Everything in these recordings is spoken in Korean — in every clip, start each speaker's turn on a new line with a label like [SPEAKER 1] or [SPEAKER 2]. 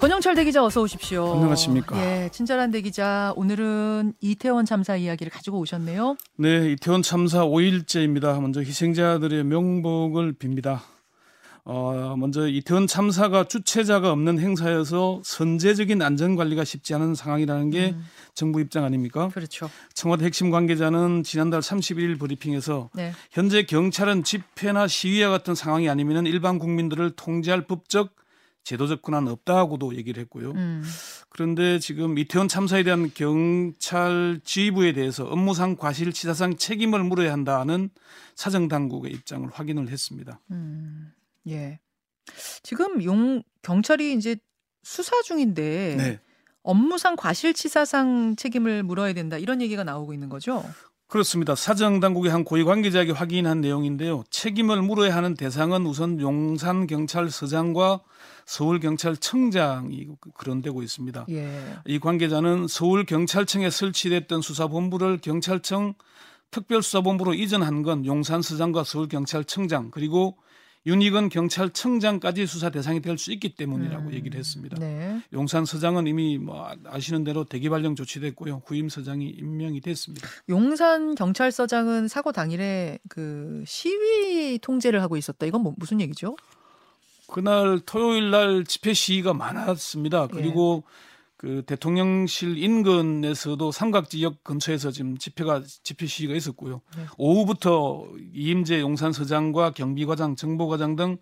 [SPEAKER 1] 권영철 대기자 어서 오십시오.
[SPEAKER 2] 안녕하십니까.
[SPEAKER 1] 예, 친절한 대기자 오늘은 이태원 참사 이야기를 가지고 오셨네요.
[SPEAKER 2] 네, 이태원 참사 5일째입니다. 먼저 희생자들의 명복을 빕니다. 어, 먼저 이태원 참사가 주체자가 없는 행사여서 선제적인 안전 관리가 쉽지 않은 상황이라는 게
[SPEAKER 1] 음.
[SPEAKER 2] 정부 입장 아닙니까?
[SPEAKER 1] 그렇죠.
[SPEAKER 2] 청와대 핵심 관계자는 지난달 31일 브리핑에서
[SPEAKER 1] 네.
[SPEAKER 2] 현재 경찰은 집회나 시위와 같은 상황이 아니면 일반 국민들을 통제할 법적 제도적 권한은 없다고도 얘기를 했고요.
[SPEAKER 1] 음.
[SPEAKER 2] 그런데 지금 이태원 참사에 대한 경찰 지휘부에 대해서 업무상 과실치사상 책임을 물어야 한다는 사정 당국의 입장을 확인을 했습니다.
[SPEAKER 1] 음. 예. 지금 용 경찰이 이제 수사 중인데
[SPEAKER 2] 네.
[SPEAKER 1] 업무상 과실치사상 책임을 물어야 된다 이런 얘기가 나오고 있는 거죠.
[SPEAKER 2] 그렇습니다. 사정 당국의 한 고위 관계자에게 확인한 내용인데요. 책임을 물어야 하는 대상은 우선 용산 경찰서장과 서울 경찰청장이 거론되고 있습니다.
[SPEAKER 1] 예.
[SPEAKER 2] 이 관계자는 서울 경찰청에 설치됐던 수사본부를 경찰청 특별수사본부로 이전한 건 용산서장과 서울 경찰청장 그리고 윤희건 경찰청장까지 수사 대상이 될 수 있기 때문이라고
[SPEAKER 1] 음.
[SPEAKER 2] 얘기를 했습니다.
[SPEAKER 1] 네.
[SPEAKER 2] 용산 서장은 이미 뭐 아시는 대로 대기 발령 조치됐고요. 후임 서장이 임명이 됐습니다.
[SPEAKER 1] 용산 경찰서장은 사고 당일에 그 시위 통제를 하고 있었다. 이건 뭐, 무슨 얘기죠?
[SPEAKER 2] 그날 토요일 날 집회 시위가 많았습니다. 그리고 그 대통령실 인근에서도 삼각지역 근처에서 지금 집회가 집회 시위가 있었고요.
[SPEAKER 1] 네.
[SPEAKER 2] 오후부터 이임재 용산서장과 경비과장, 정보과장 등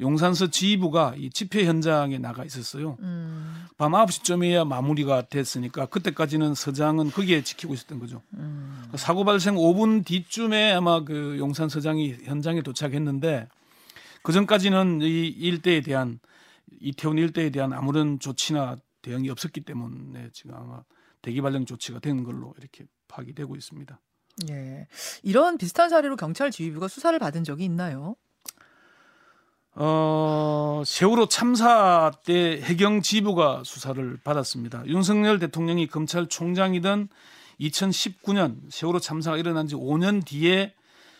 [SPEAKER 2] 용산서 지휘부가 이 집회 현장에 나가 있었어요.
[SPEAKER 1] 음.
[SPEAKER 2] 밤 9시쯤에야 마무리가 됐으니까 그때까지는 서장은 거기에 지키고 있었던 거죠.
[SPEAKER 1] 음.
[SPEAKER 2] 사고 발생 5분 뒤쯤에 아마 그 용산 서장이 현장에 도착했는데 그 전까지는 이 일대에 대한 이태원 일대에 대한 아무런 조치나 대응이 없었기 때문에 지금 아마 대기 발령 조치가 된 걸로 이렇게 파악이 되고 있습니다.
[SPEAKER 1] 예. 이런 비슷한 사례로 경찰 지휘부가 수사를 받은 적이 있나요?
[SPEAKER 2] 어, 세월호 참사 때 해경 지부가 수사를 받았습니다. 윤석열 대통령이 검찰총장이던 2019년 세월호 참사가 일어난 지 5년 뒤에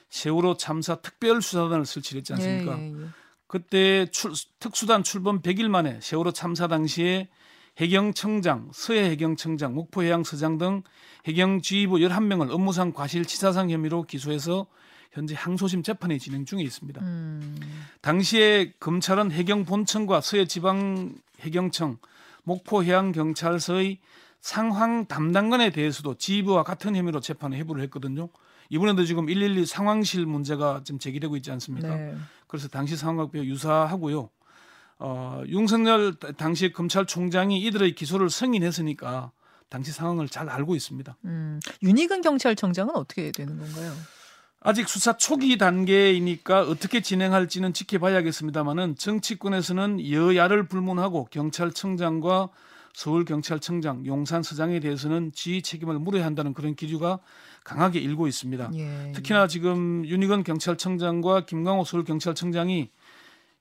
[SPEAKER 2] 세월호 참사 특별수사단을 설치했지 않습니까?
[SPEAKER 1] 예, 예, 예.
[SPEAKER 2] 그때 출, 특수단 출범 100일 만에 세월호 참사 당시에 해경청장, 서해 해경청장, 목포해양서장 등 해경 지휘부 11명을 업무상 과실치사상 혐의로 기소해서 현재 항소심 재판이 진행 중에 있습니다.
[SPEAKER 1] 음.
[SPEAKER 2] 당시에 검찰은 해경 본청과 서해 지방 해경청, 목포 해양 경찰서의 상황 담당관에 대해서도 지휘부와 같은 혐의로 재판을 해부를 했거든요. 이번에도 지금 112 상황실 문제가 지금 제기되고 있지 않습니까?
[SPEAKER 1] 네.
[SPEAKER 2] 그래서 당시 상황과 유사하고요. 어, 윤석열 당시 검찰총장이 이들의 기소를 승인했으니까 당시 상황을 잘 알고 있습니다.
[SPEAKER 1] 음. 윤희근 경찰청장은 어떻게 되는 건가요?
[SPEAKER 2] 아직 수사 초기 단계이니까 어떻게 진행할지는 지켜봐야겠습니다만은 정치권에서는 여야를 불문하고 경찰청장과 서울경찰청장, 용산서장에 대해서는 지휘 책임을 물어야 한다는 그런 기류가 강하게 일고 있습니다.
[SPEAKER 1] 예.
[SPEAKER 2] 특히나 지금 윤희건 경찰청장과 김광호 서울경찰청장이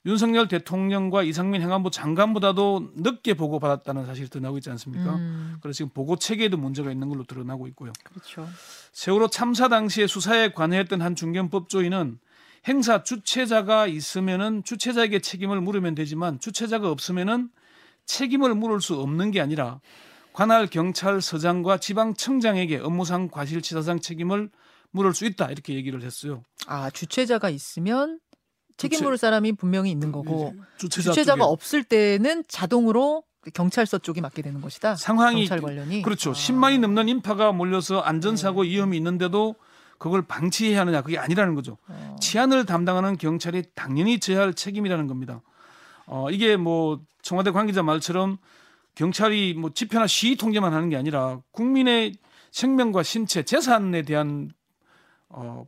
[SPEAKER 2] 윤석열 대통령과 이상민 행안부 장관보다도 늦게 보고 받았다는 사실이 드러나고 있지 않습니까?
[SPEAKER 1] 음,
[SPEAKER 2] 그래서 지금 보고 체계에도 문제가 있는 걸로 드러나고 있고요.
[SPEAKER 1] 그렇죠.
[SPEAKER 2] 세월호 참사 당시에 수사에 관여했던 한 중견법조인은 행사 주최자가 있으면은 주최자에게 책임을 물으면 되지만 주최자가 없으면은 책임을 물을 수 없는 게 아니라 관할 경찰서장과 지방청장에게 업무상 과실치사상 책임을 물을 수 있다 이렇게 얘기를 했어요.
[SPEAKER 1] 아 주최자가 있으면 책임 물을 사람이 분명히 있는 거고
[SPEAKER 2] 주최자
[SPEAKER 1] 주최자가
[SPEAKER 2] 쪽에
[SPEAKER 1] 없을 때는 자동으로 경찰서 쪽이 맡게 되는 것이다.
[SPEAKER 2] 상황이
[SPEAKER 1] 경찰 관련이
[SPEAKER 2] 그렇죠.
[SPEAKER 1] 아.
[SPEAKER 2] 10만이 넘는 인파가 몰려서 안전사고
[SPEAKER 1] 네.
[SPEAKER 2] 위험이 있는데도 그걸 방치해야 하느냐 그게 아니라는 거죠.
[SPEAKER 1] 어.
[SPEAKER 2] 치안을 담당하는 경찰이 당연히 져야 할 책임이라는 겁니다. 어, 이게 뭐 청와대 관계자 말처럼 경찰이 뭐 집회나 시위 통제만 하는 게 아니라 국민의 생명과 신체, 재산에 대한 어,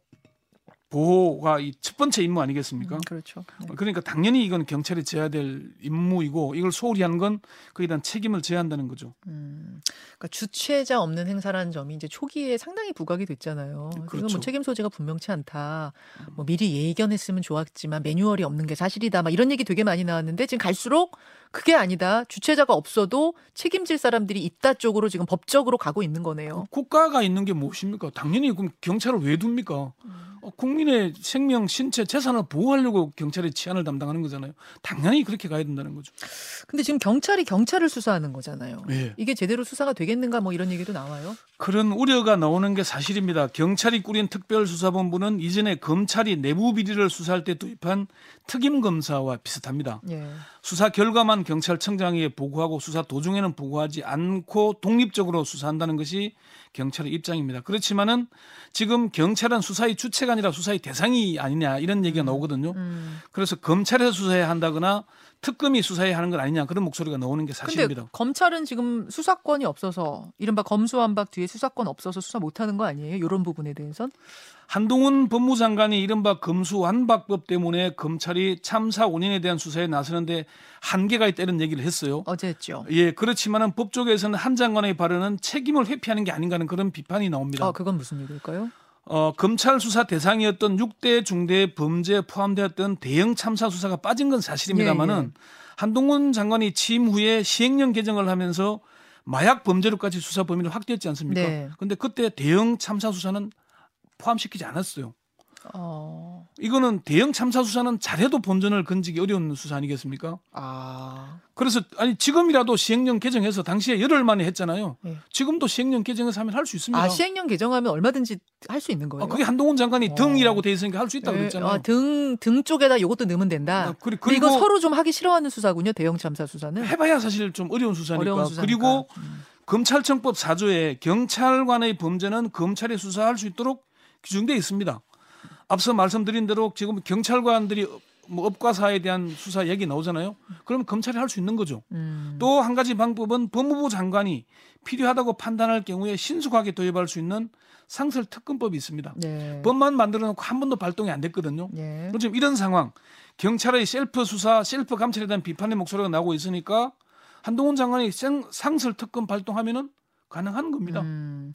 [SPEAKER 2] 보호가 이 첫 번째 임무 아니겠습니까?
[SPEAKER 1] 음, 그렇죠. 네.
[SPEAKER 2] 그러니까 당연히 이건 경찰이 져야 될 임무이고 이걸 소홀히 하는 건 그에 대한 책임을 져야 한다는 거죠.
[SPEAKER 1] 음, 그러니까 주최자 없는 행사라는 점이 이제 초기에 상당히 부각이 됐잖아요. 지금
[SPEAKER 2] 그렇죠. 음.
[SPEAKER 1] 뭐 책임 소재가 분명치 않다. 뭐 미리 예견했으면 좋았지만 매뉴얼이 없는 게 사실이다. 막 이런 얘기 되게 많이 나왔는데 지금 갈수록 그게 아니다. 주최자가 없어도 책임질 사람들이 있다 쪽으로 지금 법적으로 가고 있는 거네요.
[SPEAKER 2] 국가가 있는 게 무엇입니까? 당연히 그럼 경찰을 왜 둡니까? 어, 국민의 생명, 신체, 재산을 보호하려고 경찰이 치안을 담당하는 거잖아요. 당연히 그렇게 가야 된다는 거죠.
[SPEAKER 1] 근데 지금 경찰이 경찰을 수사하는 거잖아요.
[SPEAKER 2] 예.
[SPEAKER 1] 이게 제대로 수사가 되겠는가 뭐 이런 얘기도 나와요.
[SPEAKER 2] 그런 우려가 나오는 게 사실입니다. 경찰이 꾸린 특별수사본부는 이전에 검찰이 내부 비리를 수사할 때 도입한 특임 검사와 비슷합니다.
[SPEAKER 1] 예.
[SPEAKER 2] 수사 결과만 경찰청장에 보고하고 수사 도중에는 보고하지 않고 독립적으로 수사한다는 것이 경찰의 입장입니다. 그렇지만은 지금 경찰은 수사의 주체가 아니라 수사의 대상이 아니냐 이런 얘기가 나오거든요.
[SPEAKER 1] 음.
[SPEAKER 2] 그래서 검찰에서 수사해야 한다거나 특검이 수사해야 하는 건 아니냐 그런 목소리가 나오는 게 사실입니다.
[SPEAKER 1] 검찰은 지금 수사권이 없어서 이른바 검수완박 뒤에 수사권 없어서 수사 못하는 거 아니에요? 이런 부분에 대해선
[SPEAKER 2] 한동훈 법무장관이 이른바 검수완박법 때문에 검찰이 참사 원인에 대한 수사에 나서는데 한계가 있다는 얘기를 했어요.
[SPEAKER 1] 어제 했죠.
[SPEAKER 2] 예, 그렇지만은 법 쪽에서는 한 장관의 발언은 책임을 회피하는 게 아닌가 하는 그런 비판이 나옵니다.
[SPEAKER 1] 아 그건 무슨 얘기일까요?
[SPEAKER 2] 어, 검찰 수사 대상이었던 6대 중대 범죄에 포함되었던 대형 참사 수사가 빠진 건 사실입니다만은
[SPEAKER 1] 예, 예.
[SPEAKER 2] 한동훈 장관이 취임 후에 시행령 개정을 하면서 마약 범죄로까지 수사 범위를 확대했지 않습니까?
[SPEAKER 1] 네.
[SPEAKER 2] 근데 그때 대형 참사 수사는 포함시키지 않았어요.
[SPEAKER 1] 어.
[SPEAKER 2] 이거는 대형 참사 수사는 잘해도 본전을 건지기 어려운 수사 아니겠습니까?
[SPEAKER 1] 아.
[SPEAKER 2] 그래서 아니 지금이라도 시행령 개정해서 당시에 열흘 만에 했잖아요.
[SPEAKER 1] 예.
[SPEAKER 2] 지금도 시행령 개정해서 하면 할 수 있습니다.
[SPEAKER 1] 아 시행령 개정하면 얼마든지 할 수 있는 거예요.
[SPEAKER 2] 아, 그게 한동훈 장관이
[SPEAKER 1] 어.
[SPEAKER 2] 등이라고 돼 있으니까 할 수 있다고
[SPEAKER 1] 예,
[SPEAKER 2] 그랬잖아요.
[SPEAKER 1] 아, 등, 등 쪽에다 이것도 넣으면 된다.
[SPEAKER 2] 아, 그리-
[SPEAKER 1] 근데 이거 서로 좀 하기 싫어하는 수사군요. 대형 참사 수사는.
[SPEAKER 2] 해봐야 사실 좀 어려운 수사니까.
[SPEAKER 1] 어려운 수사니까.
[SPEAKER 2] 그리고
[SPEAKER 1] 음.
[SPEAKER 2] 검찰청법 4조에 경찰관의 범죄는 검찰이 수사할 수 있도록 규정돼 있습니다. 앞서 말씀드린 대로 지금 경찰관들이 뭐 업과사에 대한 수사 얘기 나오잖아요. 그러면 검찰이 할 수 있는 거죠.
[SPEAKER 1] 음.
[SPEAKER 2] 또한 가지 방법은 법무부 장관이 필요하다고 판단할 경우에 신속하게 도입할 수 있는 상설 특검법이 있습니다.
[SPEAKER 1] 네.
[SPEAKER 2] 법만 만들어 놓고 한 번도 발동이 안 됐거든요.
[SPEAKER 1] 예.
[SPEAKER 2] 그럼 지금 이런 상황, 경찰의 셀프 수사, 셀프 감찰에 대한 비판의 목소리가 나오고 있으니까 한동훈 장관이 생- 상설 특검 발동하면은 가능한 겁니다.
[SPEAKER 1] 음.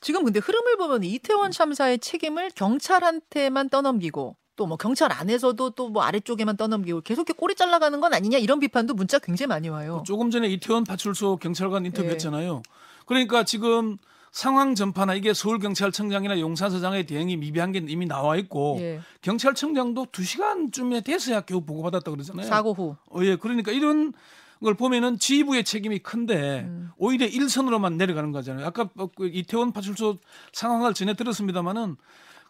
[SPEAKER 1] 지금 근데 흐름을 보면 이태원 참사의 책임을 경찰한테만 떠넘기고 또 뭐 경찰 안에서도 또 뭐 아래쪽에만 떠넘기고 계속 이렇게 꼬리 잘라가는 건 아니냐 이런 비판도 문자 굉장히 많이 와요.
[SPEAKER 2] 조금 전에 이태원 파출소 경찰관
[SPEAKER 1] 예.
[SPEAKER 2] 인터뷰했잖아요. 그러니까 지금 상황 전파나 이게 서울경찰청장이나 용산서장의 대응이 미비한 게 이미 나와 있고
[SPEAKER 1] 예.
[SPEAKER 2] 경찰청장도 두 시간쯤에 돼서야 겨우 보고받았다 그러잖아요.
[SPEAKER 1] 사고 후.
[SPEAKER 2] 어, 예, 그러니까 이런 걸 보면은 지휘부의 책임이 큰데
[SPEAKER 1] 음.
[SPEAKER 2] 오히려 일선으로만 내려가는 거잖아요. 아까 어, 그 이태원 파출소 상황을 전해 들었습니다마는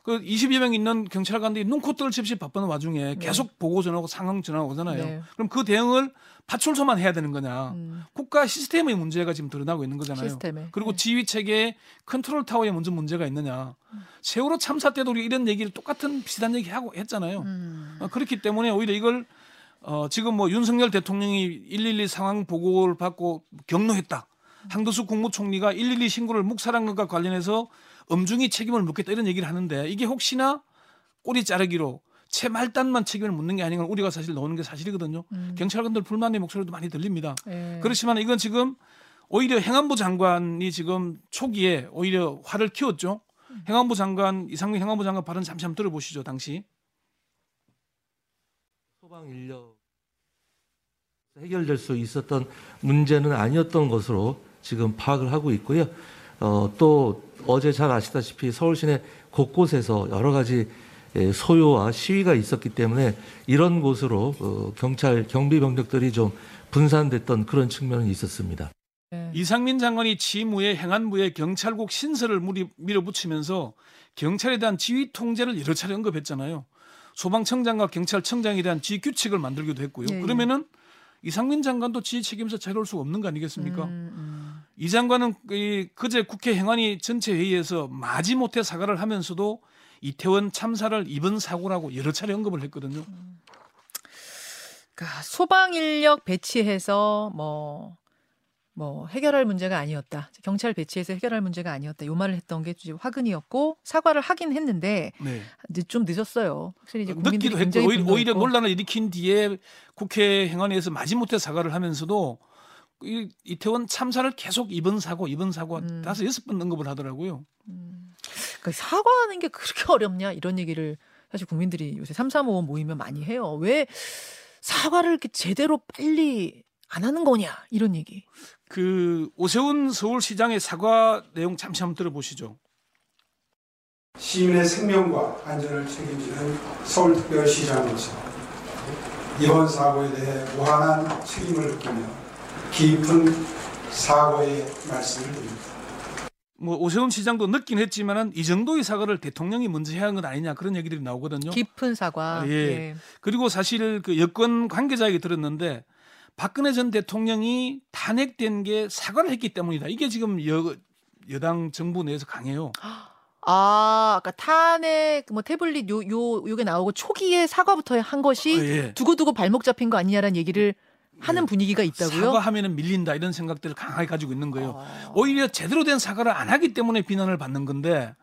[SPEAKER 2] 그 20여 명 있는 경찰관들이 눈코 뜰새 없이 바쁜 와중에 계속 보고 전하고 상황 전화가 오잖아요.
[SPEAKER 1] 네.
[SPEAKER 2] 그럼 그 대응을 파출소만 해야 되는 거냐?
[SPEAKER 1] 음.
[SPEAKER 2] 국가 시스템의 문제가 지금 드러나고 있는 거잖아요.
[SPEAKER 1] 시스템에.
[SPEAKER 2] 그리고
[SPEAKER 1] 네.
[SPEAKER 2] 지휘 체계 컨트롤 타워에 먼저 문제가 있느냐? 세월호 참사 때도 우리 이런 얘기를 똑같은 비슷한 얘기 하고 했잖아요.
[SPEAKER 1] 음.
[SPEAKER 2] 어, 그렇기 때문에 오히려 이걸 어, 지금 뭐 윤석열 대통령이 112 상황 보고를 받고 경로했다. 한도수 국무총리가 112 신고를 묵살한 것과 관련해서 엄중히 책임을 묻겠다 이런 얘기를 하는데 이게 혹시나 꼬리 자르기로 채 말단만 책임을 묻는 게 아닌가 우리가 사실 나오는 게 사실이거든요.
[SPEAKER 1] 음.
[SPEAKER 2] 경찰관들 불만의 목소리도 많이 들립니다.
[SPEAKER 1] 예.
[SPEAKER 2] 그렇지만 이건 지금 오히려 행안부 장관이 지금 초기에 오히려 화를 키웠죠. 행안부 장관 이상민 행안부 장관 발언 잠시 한번 들어보시죠. 당시.
[SPEAKER 3] 소방 인력 해결될 수 있었던 문제는 아니었던 것으로 지금 파악을 하고 있고요. 어, 또 어제 잘 아시다시피 서울 시내 곳곳에서 여러 가지 예, 소요와 시위가 있었기 때문에 이런 곳으로 어, 경찰 경비 병력들이 좀 분산됐던 그런 측면은 있었습니다.
[SPEAKER 1] 예.
[SPEAKER 2] 이상민 장관이 취임 후에 행안부에 경찰국 신설을 무리- 밀어붙이면서 경찰에 대한 지휘 통제를 여러 차례 언급했잖아요. 소방청장과 경찰청장에 대한 지휘 규칙을 만들기도 했고요.
[SPEAKER 1] 예, 예.
[SPEAKER 2] 그러면은 이상민 장관도 지휘 책임에서 자유로울 수가 없는 거 아니겠습니까?
[SPEAKER 1] 음, 음.
[SPEAKER 2] 이 장관은 이 그제 국회 행안위 전체 회의에서 마지못해 사과를 하면서도 이태원 참사를 이번 사고라고 여러 차례 언급을 했거든요.
[SPEAKER 1] 그러니까 소방 인력 배치해서 뭐, 뭐 해결할 문제가 아니었다. 경찰 배치해서 해결할 문제가 아니었다. 요 말을 했던 게 화근이었고 사과를 하긴 했는데
[SPEAKER 2] 네.
[SPEAKER 1] 늦- 좀 늦었어요. 확실히 이제 국민들이 굉장히
[SPEAKER 2] 오히려, 오히려. 논란을 일으킨 뒤에 국회 행안위에서 마지못해 사과를 하면서도 이, 이태원 참사를 계속 이번 사고 이번 사고
[SPEAKER 1] 음.
[SPEAKER 2] 다섯 여섯 번 언급을 하더라고요.
[SPEAKER 1] 그러니까 사과하는 게 그렇게 어렵냐 이런 얘기를 사실 국민들이 요새 335 모이면 많이 해요. 왜 사과를 이렇게 제대로 빨리 안 하는 거냐 이런 얘기.
[SPEAKER 2] 그 오세훈 서울시장의 사과 내용 잠시 한번 들어보시죠.
[SPEAKER 4] 시민의 생명과 안전을 책임지는 서울특별시장으로서 이번 사고에 대해 무한한 책임을 느끼며 깊은 사과의 말씀을 드립니다.
[SPEAKER 2] 뭐 오세훈 시장도 늦긴 했지만은 이 정도의 사과를 대통령이 먼저 해야 하는 건 아니냐 그런 얘기들이 나오거든요.
[SPEAKER 1] 깊은 사과.
[SPEAKER 2] 아, 예.
[SPEAKER 1] 예.
[SPEAKER 2] 그리고 사실 그 여권 관계자에게 들었는데 박근혜 전 대통령이 탄핵된 게 사과를 했기 때문이다. 이게 지금 여, 여당 정부 내에서 강해요.
[SPEAKER 1] 아, 아까 탄핵 뭐 태블릿 요 요 요게 나오고 초기에 사과부터 한 것이
[SPEAKER 2] 아, 예.
[SPEAKER 1] 두고두고 발목 잡힌 거 아니냐라는 얘기를 하는 분위기가 있다고요?
[SPEAKER 2] 사과하면은 밀린다 이런 생각들을 강하게 가지고 있는 거예요.
[SPEAKER 1] 아.
[SPEAKER 2] 오히려 제대로 된 사과를 안 하기 때문에 비난을 받는 건데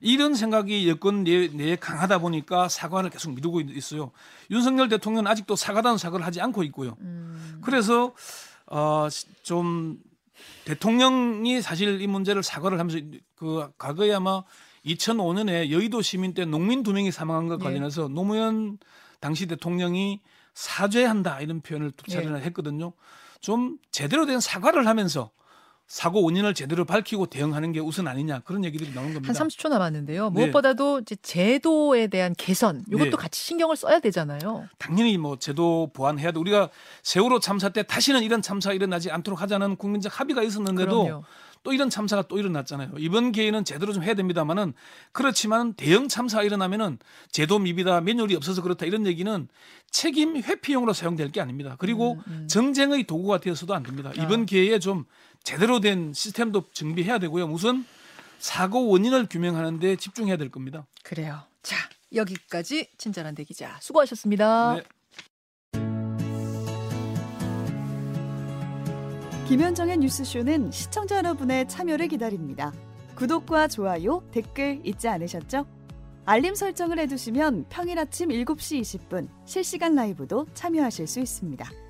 [SPEAKER 2] 이런 생각이 여권 내, 내에 강하다 보니까 사과를 계속 미루고 있- 있어요. 윤석열 대통령은 아직도 사과다운 사과를 하지 않고 있고요.
[SPEAKER 1] 음.
[SPEAKER 2] 그래서 어, 좀 대통령이 사실 이 문제를 사과를 하면서 그 과거에 아마 2005년에 여의도 시민 때 농민 두 명이 사망한 것
[SPEAKER 1] 네.
[SPEAKER 2] 관련해서 노무현 당시 대통령이 사죄한다 이런 표현을 두 차례나
[SPEAKER 1] 네.
[SPEAKER 2] 했거든요. 좀 제대로 된 사과를 하면서 사고 원인을 제대로 밝히고 대응하는 게 우선 아니냐 그런 얘기들이 나오는 겁니다.
[SPEAKER 1] 한 30초 남았는데요.
[SPEAKER 2] 네.
[SPEAKER 1] 무엇보다도 이제 제도에 대한 개선 이것도
[SPEAKER 2] 네.
[SPEAKER 1] 같이 신경을 써야 되잖아요.
[SPEAKER 2] 당연히 뭐 제도 보완해야 돼. 우리가 세월호 참사 때 다시는 이런 참사가 일어나지 않도록 하자는 국민적 합의가 있었는데도
[SPEAKER 1] 그럼요.
[SPEAKER 2] 또 이런 참사가 또 일어났잖아요. 이번 기회는 제대로 좀 해야 됩니다만은 그렇지만 대형 참사가 일어나면은 제도 미비다, 매뉴얼이 없어서 그렇다 이런 얘기는 책임 회피용으로 사용될 게 아닙니다. 그리고 정쟁의 도구가 되어서도 안 됩니다.
[SPEAKER 1] 아.
[SPEAKER 2] 이번 기회에 좀 제대로 된 시스템도 정비해야 되고요. 우선 사고 원인을 규명하는 데 집중해야 될 겁니다.
[SPEAKER 1] 그래요. 자, 여기까지 친절한 대기자 수고하셨습니다.
[SPEAKER 2] 네.
[SPEAKER 5] 김현정의 뉴스쇼는 시청자 여러분의 참여를 기다립니다. 구독과 좋아요, 댓글 잊지 않으셨죠? 알림 설정을 해두시면 평일 아침 7시 20분 실시간 라이브도 참여하실 수 있습니다.